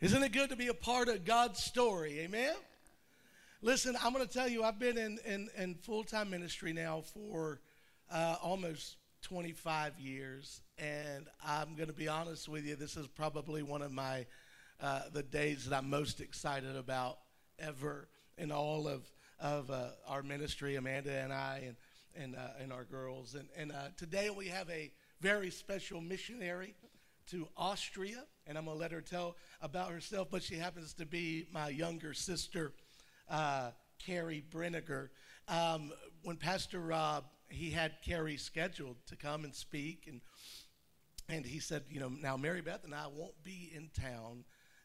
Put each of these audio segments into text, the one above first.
Isn't it good to be a part of God's story? Amen? Listen, I'm going to tell you, I've been in, in, in full time ministry now for uh, almost 25 years. And I'm going to be honest with you, this is probably one of my uh, the days that I'm most excited about ever in all of, of uh, our ministry, Amanda and I, and, and, uh, and our girls. And, and uh, today we have a very special missionary to Austria, and I'm going to let her tell about herself, but she happens to be my younger sister, uh, Carrie Brenniger. Um, when Pastor Rob, he had Carrie scheduled to come and speak, and, and he said, you know, now Mary Beth and I won't be in town.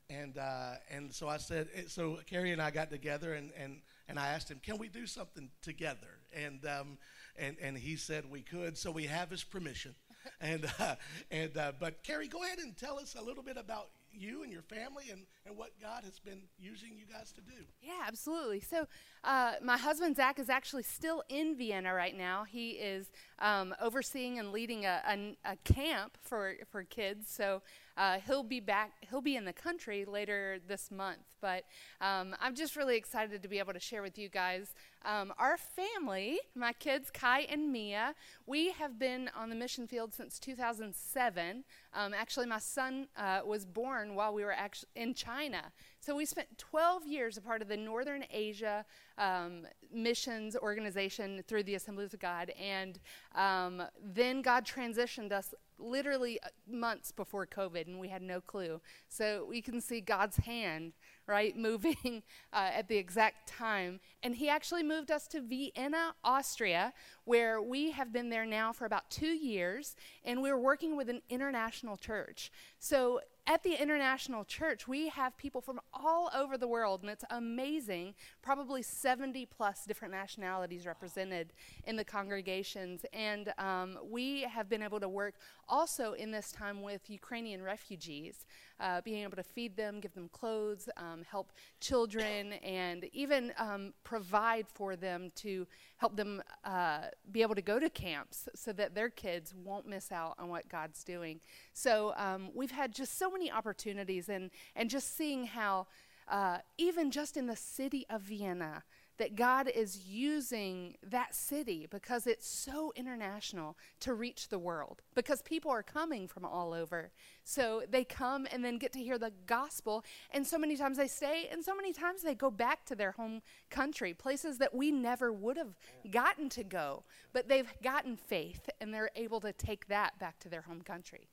And, uh, and so I said, eh, so Carrie and I got together, and, and, and I asked him, can we do something together? And, um, and, and he said we could, so we have his permission and uh, and uh, but Carrie, go ahead and tell us a little bit about you and your family and, and what God has been using you guys to do. Yeah, absolutely. So, uh, my husband Zach is actually still in Vienna right now. He is um, overseeing and leading a, a, a, camp for, for kids. So, uh, he'll be back, he'll be in the country later this month. But um, I'm just really excited to be able to share with you guys. Um, our family, my kids, Kai and Mia, we have been on the mission field since 2007. Um, actually, my son uh, was born while we were actually in China. So we spent 12 years a part of the Northern Asia um, missions organization through the Assemblies of God. And um, then God transitioned us literally uh, months before COVID, and we had no clue. So we can see God's hand, right, moving uh, at the exact time. And He actually moved us to Vienna, Austria, where we have been there now for about two years, and we're working with an international church. So at the International Church, we have people from all over the world, and it's amazing. Probably 70 plus different nationalities represented in the congregations. And um, we have been able to work also in this time with Ukrainian refugees, uh, being able to feed them, give them clothes, um, help children, and even um, provide for them to help them uh, be able to go to camps so that their kids won't miss out on what God's doing. So um, we've had just so many opportunities, and, and just seeing how, uh, even just in the city of Vienna, that God is using that city because it's so international to reach the world because people are coming from all over. So they come and then get to hear the gospel, and so many times they stay, and so many times they go back to their home country, places that we never would have gotten to go, but they've gotten faith and they're able to take that back to their home country.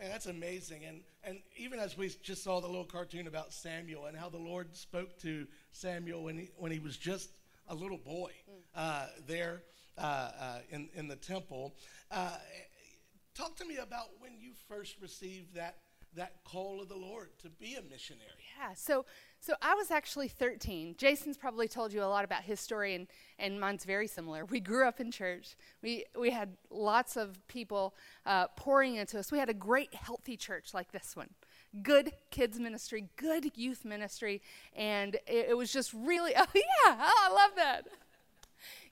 Man, that's amazing. And, and even as we just saw the little cartoon about Samuel and how the Lord spoke to Samuel when he, when he was just a little boy uh, there uh, uh, in, in the temple, uh, talk to me about when you first received that, that call of the Lord to be a missionary. Yeah, so so I was actually 13. Jason's probably told you a lot about his story, and, and mine's very similar. We grew up in church. We, we had lots of people uh, pouring into us. We had a great, healthy church like this one. Good kids ministry, good youth ministry, and it, it was just really, oh yeah, oh, I love that.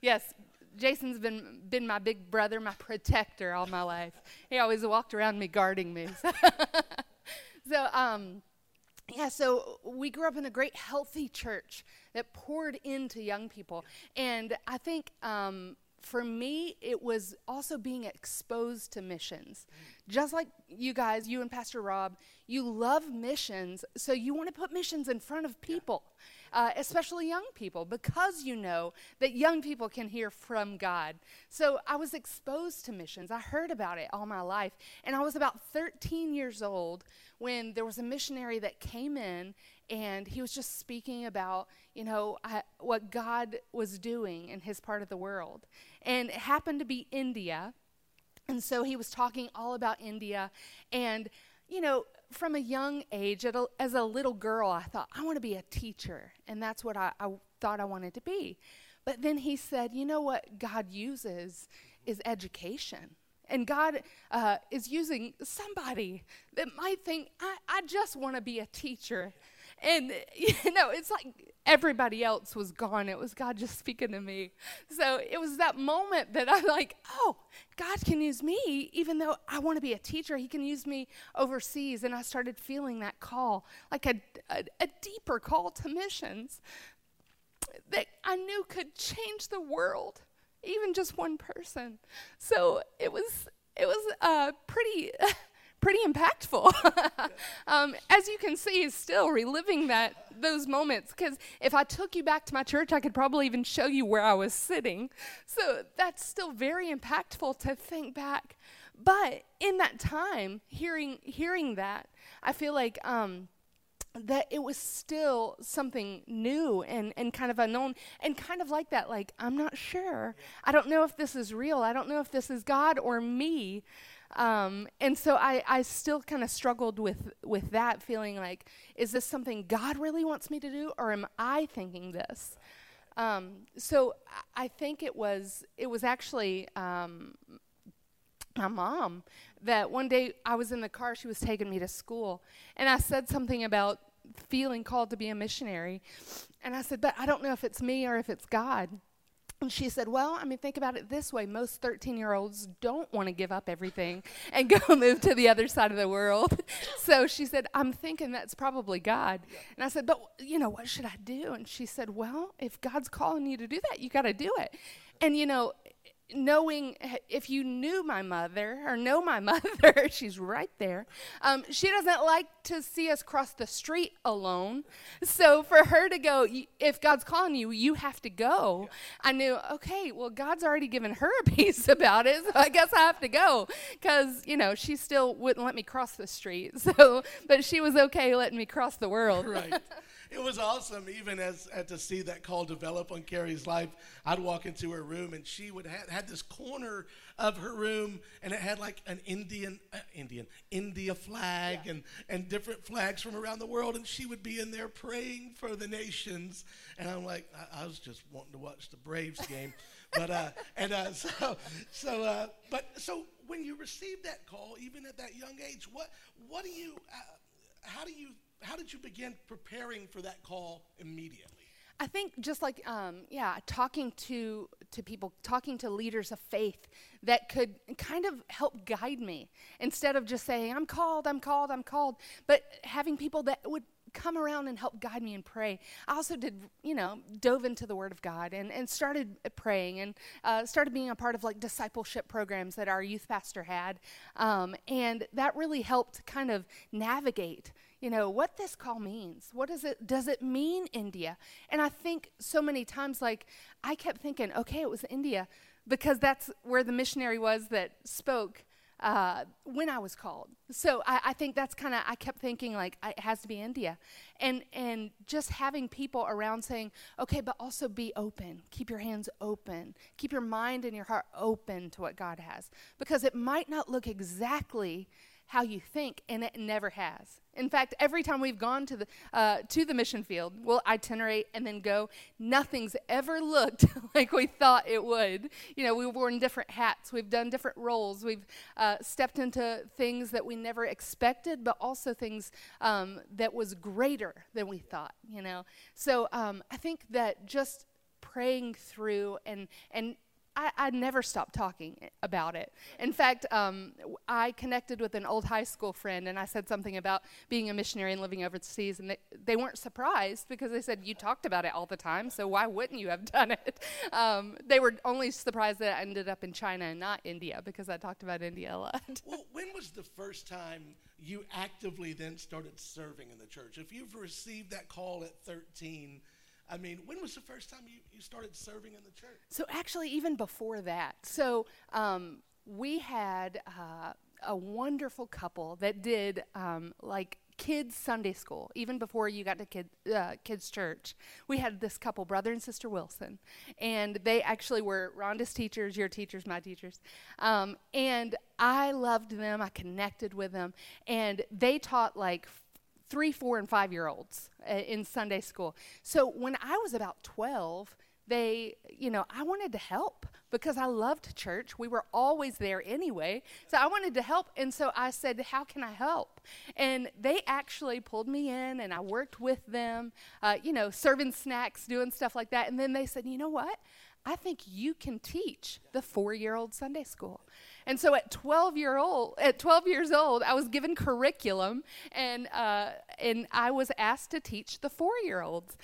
Yes, Jason's been, been my big brother, my protector all my life. He always walked around me guarding me. so, um, yeah, so we grew up in a great, healthy church that poured into young people. And I think um, for me, it was also being exposed to missions. Just like you guys, you and Pastor Rob, you love missions, so you want to put missions in front of people, uh, especially young people, because you know that young people can hear from God. So I was exposed to missions. I heard about it all my life. And I was about 13 years old when there was a missionary that came in and he was just speaking about, you know, I, what God was doing in his part of the world. And it happened to be India. And so he was talking all about India. And, you know, from a young age, a, as a little girl, I thought, I want to be a teacher. And that's what I, I thought I wanted to be. But then he said, you know what God uses is education. And God uh, is using somebody that might think, I, I just want to be a teacher. And you know, it's like everybody else was gone. It was God just speaking to me. So it was that moment that I'm like, oh, God can use me, even though I want to be a teacher. He can use me overseas. And I started feeling that call, like a, a, a deeper call to missions that I knew could change the world, even just one person. So it was it was uh, pretty pretty impactful. um, as you can see, is still reliving that those moments because if I took you back to my church, I could probably even show you where I was sitting. So that's still very impactful to think back. But in that time, hearing hearing that, I feel like. Um, that it was still something new and, and kind of unknown and kind of like that like i'm not sure i don't know if this is real i don't know if this is god or me um, and so I, I still kind of struggled with, with that feeling like, is this something God really wants me to do, or am I thinking this? Um, so I think it was it was actually um, my mom that one day I was in the car. She was taking me to school, and I said something about feeling called to be a missionary, and I said, "But I don't know if it's me or if it's God." And she said, Well, I mean, think about it this way. Most 13 year olds don't want to give up everything and go move to the other side of the world. so she said, I'm thinking that's probably God. And I said, But, you know, what should I do? And she said, Well, if God's calling you to do that, you got to do it. And, you know, knowing if you knew my mother or know my mother, she's right there. Um, she doesn't like to see us cross the street alone. So for her to go, if God's calling you, you have to go. I knew, okay, well, God's already given her a peace about it, so I guess I have to go because you know she still wouldn't let me cross the street. So, but she was okay letting me cross the world. Right it was awesome. Even as, as to see that call develop on Carrie's life, I'd walk into her room and she would have had this corner of her room and it had like an Indian, uh, Indian, India flag yeah. and and different flags from around the world, and she would be in there praying for the nations. And I'm like, I, I was just wanting to watch the Braves game, but uh, and uh, so so uh, but so when you received that call, even at that young age, what what do you uh, how do you how did you begin preparing for that call immediately? I think just like um, yeah, talking to to people, talking to leaders of faith that could kind of help guide me instead of just saying I'm called, I'm called, I'm called, but having people that would come around and help guide me and pray. I also did, you know, dove into the Word of God and, and started praying and uh, started being a part of like discipleship programs that our youth pastor had. Um, and that really helped kind of navigate you know, what this call means. What does it does it mean India? And I think so many times like I kept thinking, okay, it was India because that's where the missionary was that spoke uh, when I was called. So I, I think that's kind of I kept thinking like it has to be India, and and just having people around saying, okay, but also be open. Keep your hands open. Keep your mind and your heart open to what God has, because it might not look exactly how you think, and it never has. In fact, every time we've gone to the uh, to the mission field, we'll itinerate and then go. Nothing's ever looked like we thought it would. You know, we've worn different hats, we've done different roles, we've uh, stepped into things that we never expected, but also things um, that was greater than we thought. You know, so um, I think that just praying through and and I, I never stopped talking about it. In fact, um, I connected with an old high school friend and I said something about being a missionary and living overseas, and they, they weren't surprised because they said, You talked about it all the time, so why wouldn't you have done it? Um, they were only surprised that I ended up in China and not India because I talked about India a lot. Well, when was the first time you actively then started serving in the church? If you've received that call at 13, I mean, when was the first time you, you started serving in the church? So, actually, even before that. So, um, we had uh, a wonderful couple that did um, like kids Sunday school, even before you got to kid, uh, kids church. We had this couple, brother and sister Wilson, and they actually were Rhonda's teachers, your teachers, my teachers, um, and I loved them. I connected with them, and they taught like three, four, and five year olds uh, in Sunday school. So when I was about 12, they, you know, I wanted to help because I loved church. We were always there anyway. So I wanted to help. And so I said, How can I help? And they actually pulled me in and I worked with them, uh, you know, serving snacks, doing stuff like that. And then they said, You know what? I think you can teach the four year old Sunday school. And so at 12 year old, at 12 years old, I was given curriculum and, uh, and I was asked to teach the four year olds.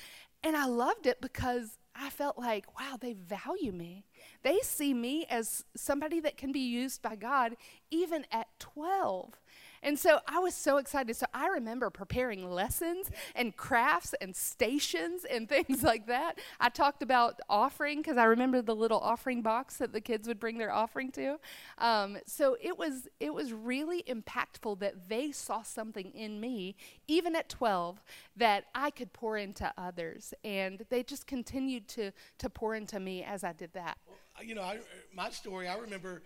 And I loved it because I felt like, wow, they value me. They see me as somebody that can be used by God even at 12. And so I was so excited. So I remember preparing lessons and crafts and stations and things like that. I talked about offering because I remember the little offering box that the kids would bring their offering to. Um, so it was it was really impactful that they saw something in me, even at 12, that I could pour into others, and they just continued to to pour into me as I did that. Well, you know, I, my story. I remember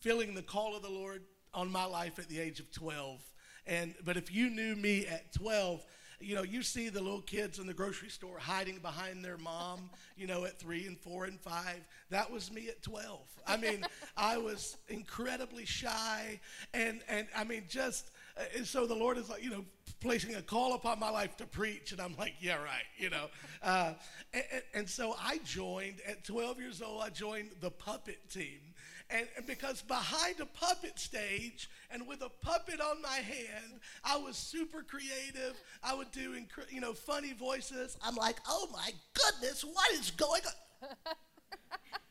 feeling the call of the Lord on my life at the age of 12. And but if you knew me at 12, you know, you see the little kids in the grocery store hiding behind their mom, you know, at three and four and five. That was me at 12. I mean, I was incredibly shy and, and I mean, just, uh, and so the Lord is like, you know, placing a call upon my life to preach. And I'm like, yeah, right, you know. Uh, and, and so I joined, at 12 years old, I joined the puppet team. And, and, because behind a puppet stage and with a puppet on my hand, I was super creative. I would do, incre- you know, funny voices. I'm like, oh my goodness, what is going on?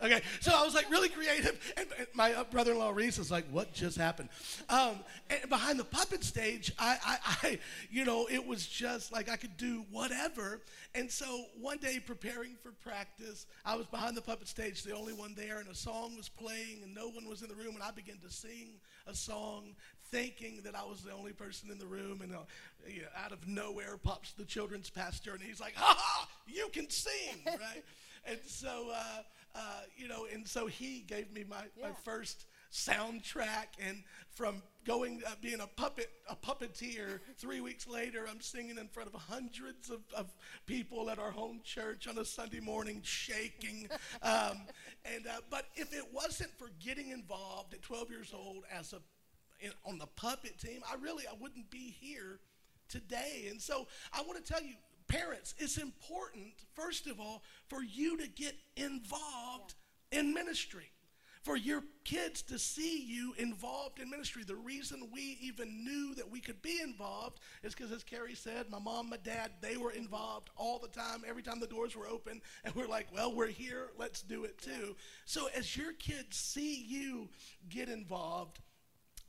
Okay, so I was like really creative, and, my uh, brother-in-law Reese is like, "What just happened?" Um, and behind the puppet stage, I, I, I, you know, it was just like I could do whatever. And so one day, preparing for practice, I was behind the puppet stage, the only one there, and a song was playing, and no one was in the room, and I began to sing a song, thinking that I was the only person in the room, and uh, you know, out of nowhere pops the children's pastor, and he's like, "Ha ha, you can sing, right?" and so. Uh, uh, you know, and so he gave me my, yeah. my first soundtrack. And from going uh, being a puppet a puppeteer three weeks later i'm singing in front of hundreds of, of people at our home church on a sunday morning shaking. Um, and uh, but if it wasn't for getting involved at 12 years old as a in, on the puppet team i really i wouldn't be here today. And so i want to tell you parents, it's important, first of all, for you to get involved yeah. in ministry. For your kids to see you involved in ministry. The reason we even knew that we could be involved is because, as Carrie said, my mom, my dad, they were involved all the time, every time the doors were open. And we're like, well, we're here, let's do it too. So, as your kids see you get involved,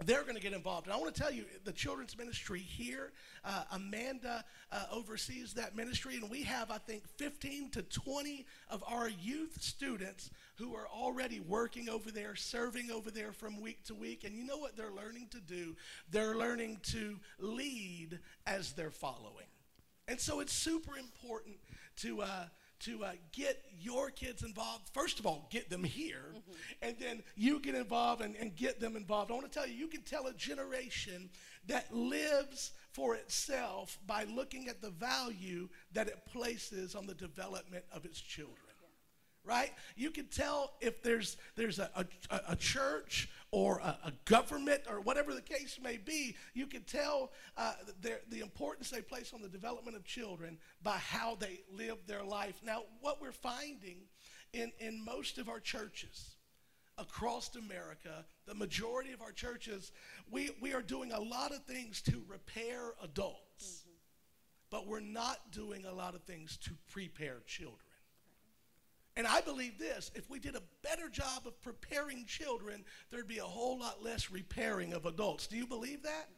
they're going to get involved. And I want to tell you, the children's ministry here, uh, Amanda uh, oversees that ministry, and we have, I think, 15 to 20 of our youth students who are already working over there, serving over there from week to week. And you know what they're learning to do? They're learning to lead as they're following. And so it's super important to. Uh, to uh, get your kids involved. First of all, get them here, mm-hmm. and then you get involved and, and get them involved. I want to tell you, you can tell a generation that lives for itself by looking at the value that it places on the development of its children right? You can tell if there's there's a, a, a church or a, a, government or whatever the case may be. You can tell uh, the importance they place on the development of children by how they live their life. Now, what we're finding in in most of our churches across America, the majority of our churches, we, we are doing a lot of things to repair adults, mm-hmm. but we're not doing a lot of things to prepare children. And I believe this if we did a better job of preparing children, there'd be a whole lot less repairing of adults. Do you believe that?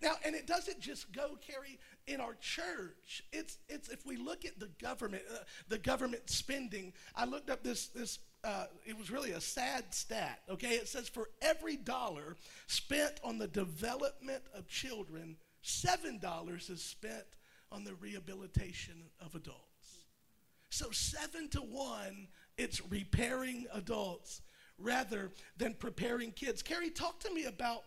Now, and it doesn't just go, Carrie, in our church. It's, it's if we look at the government, uh, the government spending. I looked up this, this uh, it was really a sad stat, okay? It says for every dollar spent on the development of children, $7 is spent on the rehabilitation of adults. So, seven to one, it's repairing adults rather than preparing kids. Carrie, talk to me about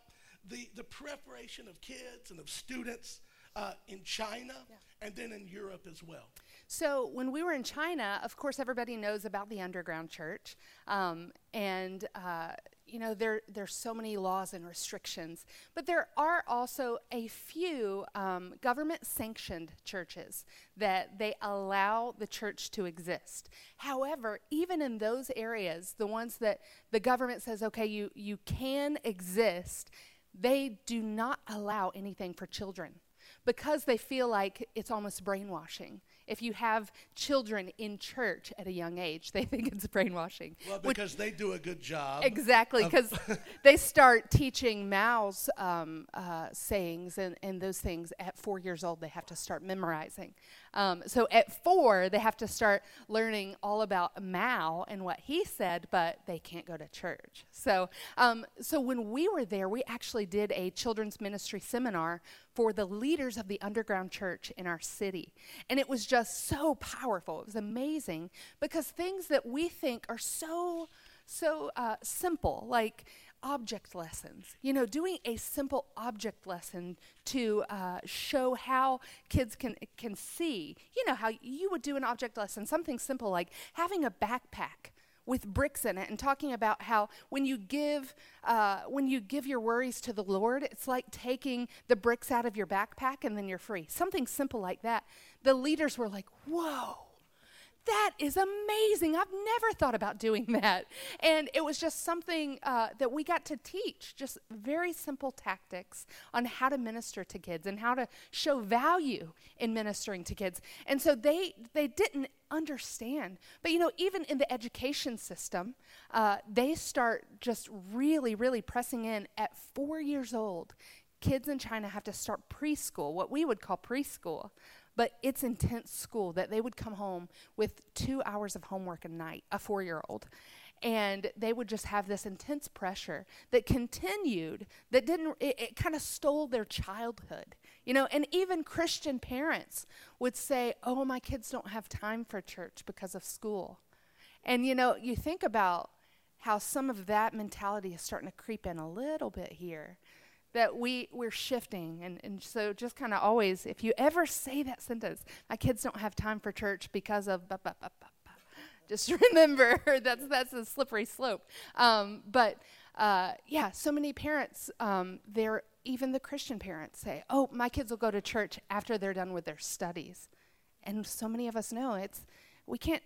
the, the preparation of kids and of students uh, in China yeah. and then in Europe as well. So when we were in China, of course, everybody knows about the underground church, um, and uh, you know there there's so many laws and restrictions. But there are also a few um, government-sanctioned churches that they allow the church to exist. However, even in those areas, the ones that the government says, okay, you you can exist, they do not allow anything for children because they feel like it's almost brainwashing. If you have children in church at a young age, they think it's brainwashing. Well, because they do a good job. Exactly, because they start teaching Mao's um, uh, sayings and, and those things at four years old. They have to start memorizing. Um, so at four, they have to start learning all about Mao and what he said, but they can't go to church. So, um, so when we were there, we actually did a children's ministry seminar for the leaders of the underground church in our city. And it was just so powerful. It was amazing because things that we think are so, so uh, simple, like object lessons. You know, doing a simple object lesson to uh, show how kids can can see. You know how you would do an object lesson, something simple like having a backpack with bricks in it and talking about how when you give uh, when you give your worries to the lord it's like taking the bricks out of your backpack and then you're free something simple like that the leaders were like whoa that is amazing. I've never thought about doing that. And it was just something uh, that we got to teach, just very simple tactics on how to minister to kids and how to show value in ministering to kids. And so they, they didn't understand. But you know, even in the education system, uh, they start just really, really pressing in at four years old. Kids in China have to start preschool, what we would call preschool. But it's intense school that they would come home with two hours of homework a night, a four year old. And they would just have this intense pressure that continued, that didn't, it, it kind of stole their childhood. You know, and even Christian parents would say, Oh, my kids don't have time for church because of school. And, you know, you think about how some of that mentality is starting to creep in a little bit here that we we're shifting. And, and so just kind of always if you ever say that sentence my kids don't have time for church because of bah, bah, bah, just remember that's that's a slippery slope. Um, but uh, yeah so many parents um, they're even the christian parents say oh my kids will go to church after they're done with their studies. And so many of us know it's we can't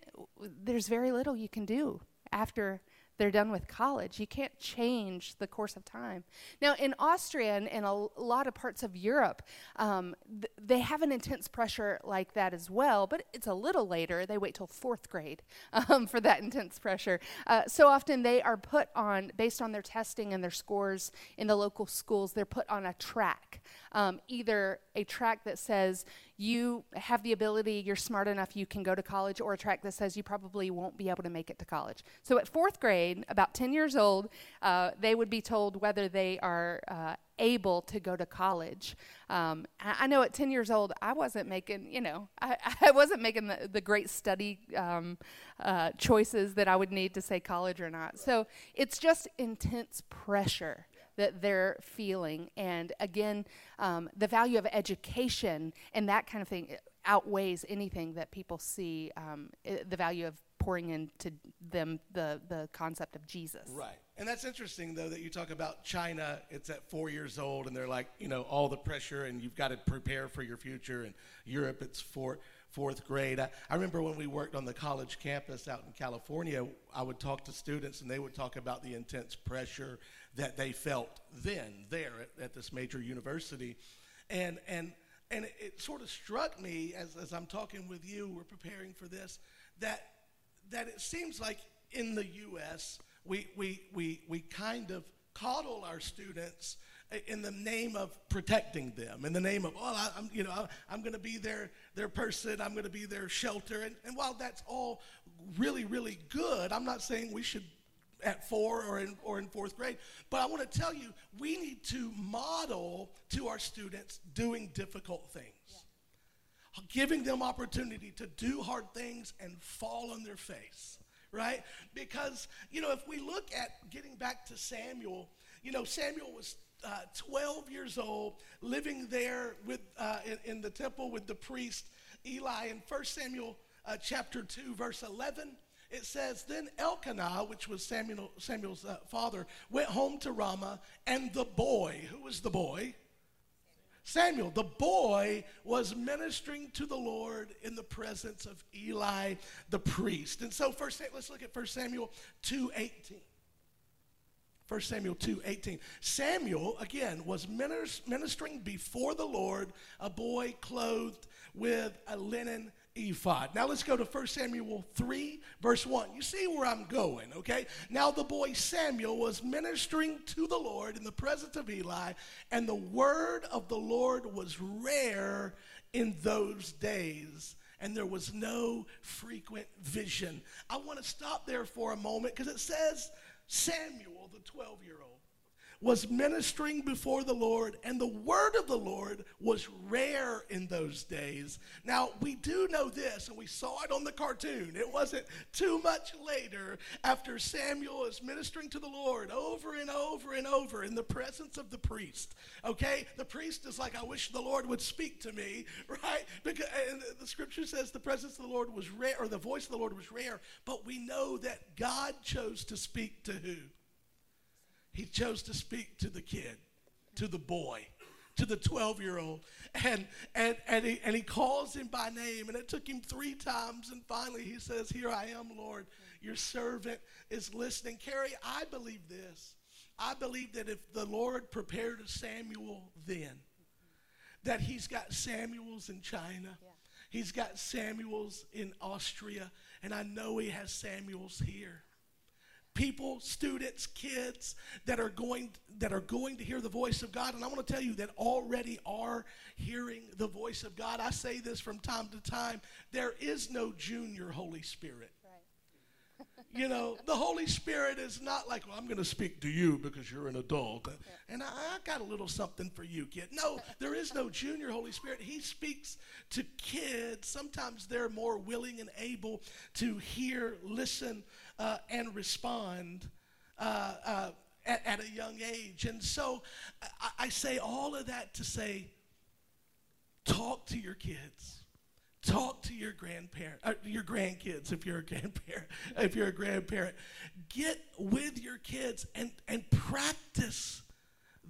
there's very little you can do after they're done with college. You can't change the course of time. Now, in Austria and a lot of parts of Europe, um, th- they have an intense pressure like that as well, but it's a little later. They wait till fourth grade um, for that intense pressure. Uh, so often they are put on, based on their testing and their scores in the local schools, they're put on a track. Um, either a track that says you have the ability, you're smart enough, you can go to college, or a track that says you probably won't be able to make it to college. So at fourth grade, about 10 years old, uh, they would be told whether they are uh, able to go to college. Um, I, I, know at 10 years old, I wasn't making, you know, I, I wasn't making the, the great study um, uh, choices that I would need to say college or not. So it's just intense pressure that they're feeling. And again, um, the value of education and that kind of thing outweighs anything that people see um, the value of pouring into them the, the concept of Jesus. Right. And that's interesting, though, that you talk about China. It's at four years old, and they're like, you know, all the pressure, and you've got to prepare for your future. And Europe, it's four, fourth grade. I, I remember when we worked on the college campus out in California, I would talk to students, and they would talk about the intense pressure that they felt then there at, at this major university. And, and, and it, sort of struck me as, as I'm talking with you, we're preparing for this, that, that it seems like in the U.S., we, we, we, we kind of coddle our students in the name of protecting them, in the name of, oh, I, am you know, I'm going to be their, their person, I'm going to be their shelter. And, and while that's all really, really good, I'm not saying we should at four or in, or in fourth grade. But I want to tell you, we need to model to our students doing difficult things, yeah. giving them opportunity to do hard things and fall on their face, right? Because, you know, if we look at getting back to Samuel, you know, Samuel was uh, 12 years old, living there with, uh, in, in, the temple with the priest Eli. In 1 Samuel uh, chapter 2, verse 11, it says, Then Elkanah, which was Samuel, Samuel's uh, father, went home to Ramah, and the boy, who was the boy? Samuel, the boy, was ministering to the Lord in the presence of Eli the priest. And so first let's look at 1 Samuel 2:18. 1 Samuel 2 18. Samuel, again, was ministering before the Lord, a boy clothed with a linen ephod. Now let's go to 1 Samuel 3, verse 1. You see where I'm going, okay? Now the boy Samuel was ministering to the Lord in the presence of Eli, and the word of the Lord was rare in those days and there was no frequent vision. I want to stop there for a moment because it says Samuel, the 12 year old, was ministering before the Lord, and the word of the Lord was rare in those days. Now, we do know this, and we saw it on the cartoon. It wasn't too much later after Samuel is ministering to the Lord over and over and over in the presence of the priest. Okay? The priest is like, I wish the Lord would speak to me, right? Because the scripture says the presence of the Lord was rare, or the voice of the Lord was rare, but we know that God chose to speak to who? He chose to speak to the kid, to the boy, to the 12 year old. And, and, and, he, and he calls him by name. And it took him three times. And finally he says, Here I am, Lord. Your servant is listening. Carrie, I believe this. I believe that if the Lord prepared a Samuel then, that he's got Samuels in China. Yeah. He's got Samuels in Austria, and I know he has Samuels here people, students, kids that are going that are going to hear the voice of God. And I want to tell you that already are hearing the voice of God. I say this from time to time. There is no junior Holy Spirit. you know, the Holy Spirit is not like, well, I'm going to speak to you because you're an adult. Uh, and I, I, got a little something for you, kid. No, there is no junior Holy Spirit. He speaks to kids. Sometimes they're more willing and able to hear, listen, uh, and respond uh, uh, at, at, a young age. And so I, I say all of that to say, talk to your kids. Talk to your grandparent uh, your grandkids if you're a grandparent if you're a grandparent. Get with your kids and and practice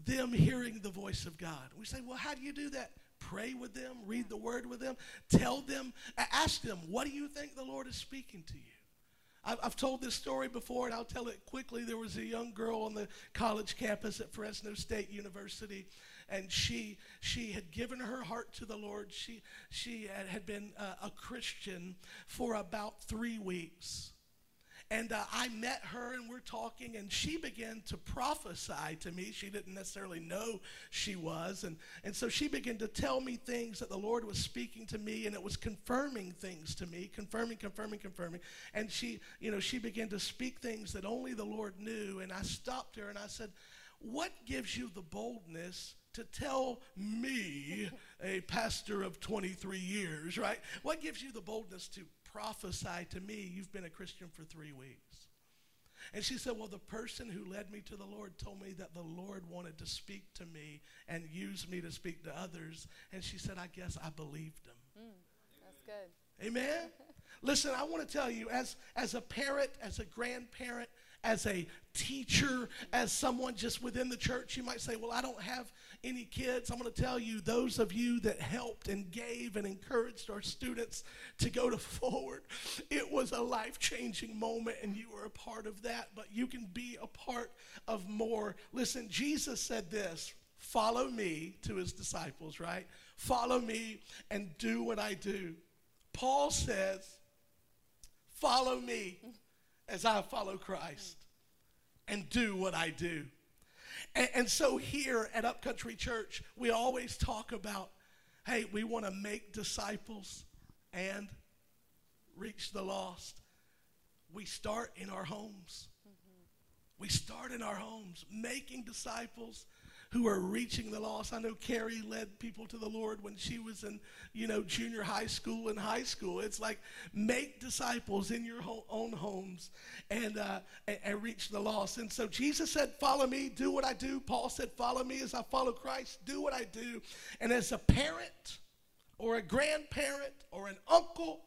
them hearing the voice of god. We say well how do you do that? Pray with them read the word with them tell them ask them what do you think the lord is speaking to you I've told this story before, and I'll tell it quickly. There was a young girl on the college campus at Fresno State University, and she she had given her heart to the Lord. She she had, been uh, a Christian for about three weeks. And uh, I met her and we're talking, and she began to prophesy to me. She didn't necessarily know she was. And, and so she began to tell me things that the Lord was speaking to me, and it was confirming things to me, confirming, confirming, confirming. And she, you know, she began to speak things that only the Lord knew. And I stopped her and I said, What gives you the boldness to tell me, a pastor of 23 years, right? What gives you the boldness to prophesy to me, you've been a Christian for three weeks. And she said, Well, the person who led me to the Lord told me that the Lord wanted to speak to me and use me to speak to others. And she said, I guess I believed him. Mm, that's good. Amen. Listen, I want to tell you, as, as a parent, as a grandparent, as a teacher, as someone just within the church, you might say, Well, I don't have any kids. I'm going to tell you, those of you that helped and gave and encouraged our students to go to forward, it was a life changing moment, and you were a part of that, but you can be a part of more. Listen, Jesus said this follow me to his disciples, right? Follow me and do what I do. Paul says, follow me as I follow Christ and do what I do. And, and so here at Upcountry Church, we always talk about hey, we want to make disciples and reach the lost. We start in our homes. Mm-hmm. We start in our homes, making disciples, who are reaching the lost. I know Carrie led people to the Lord when she was in, you know, junior high school and high school. It's like make disciples in your own homes and, uh, and, and reach the lost. And so Jesus said, "Follow me, do what I do." Paul said, "Follow me as I follow Christ, do what I do." And as a parent, or a grandparent, or an uncle,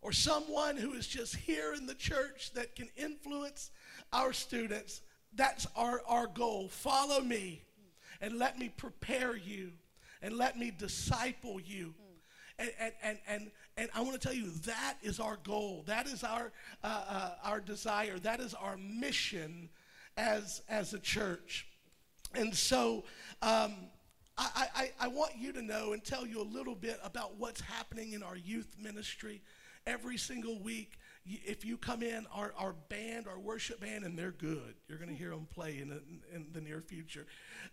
or someone who is just here in the church that can influence our students, that's our, our goal. Follow me and let me prepare you and let me disciple you. And, and, and, and, and I want to tell you that is our goal. That is our, uh, uh, our desire. That is our mission as, as a church. And so um, I, I, I want you to know and tell you a little bit about what's happening in our youth ministry every single week if you come in, our, our band, our worship band, and they're good. You're going to hear them play in the, in the near future.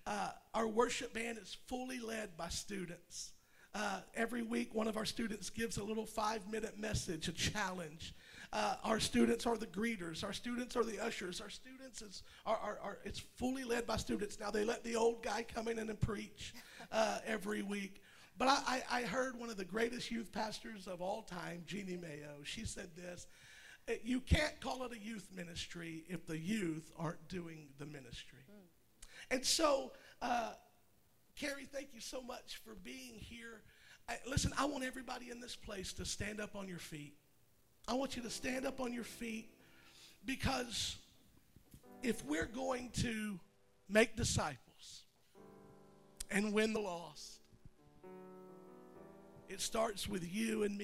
Uh, our worship band is fully led by students. Uh, every week, one of our students gives a little five minute message, a challenge. Uh, our students are the greeters. Our students are the ushers. Our students is are, are, are, it's fully led by students. Now they let the old guy come in and preach uh, every week. But I, I, heard one of the greatest youth pastors of all time, Jeannie Mayo. She said this You can't call it a youth ministry if the youth aren't doing the ministry. Mm. And so, uh, Carrie, thank you so much for being here. I, listen, I want everybody in this place to stand up on your feet. I want you to stand up on your feet because if we're going to make disciples and win the lost, it starts with you and me.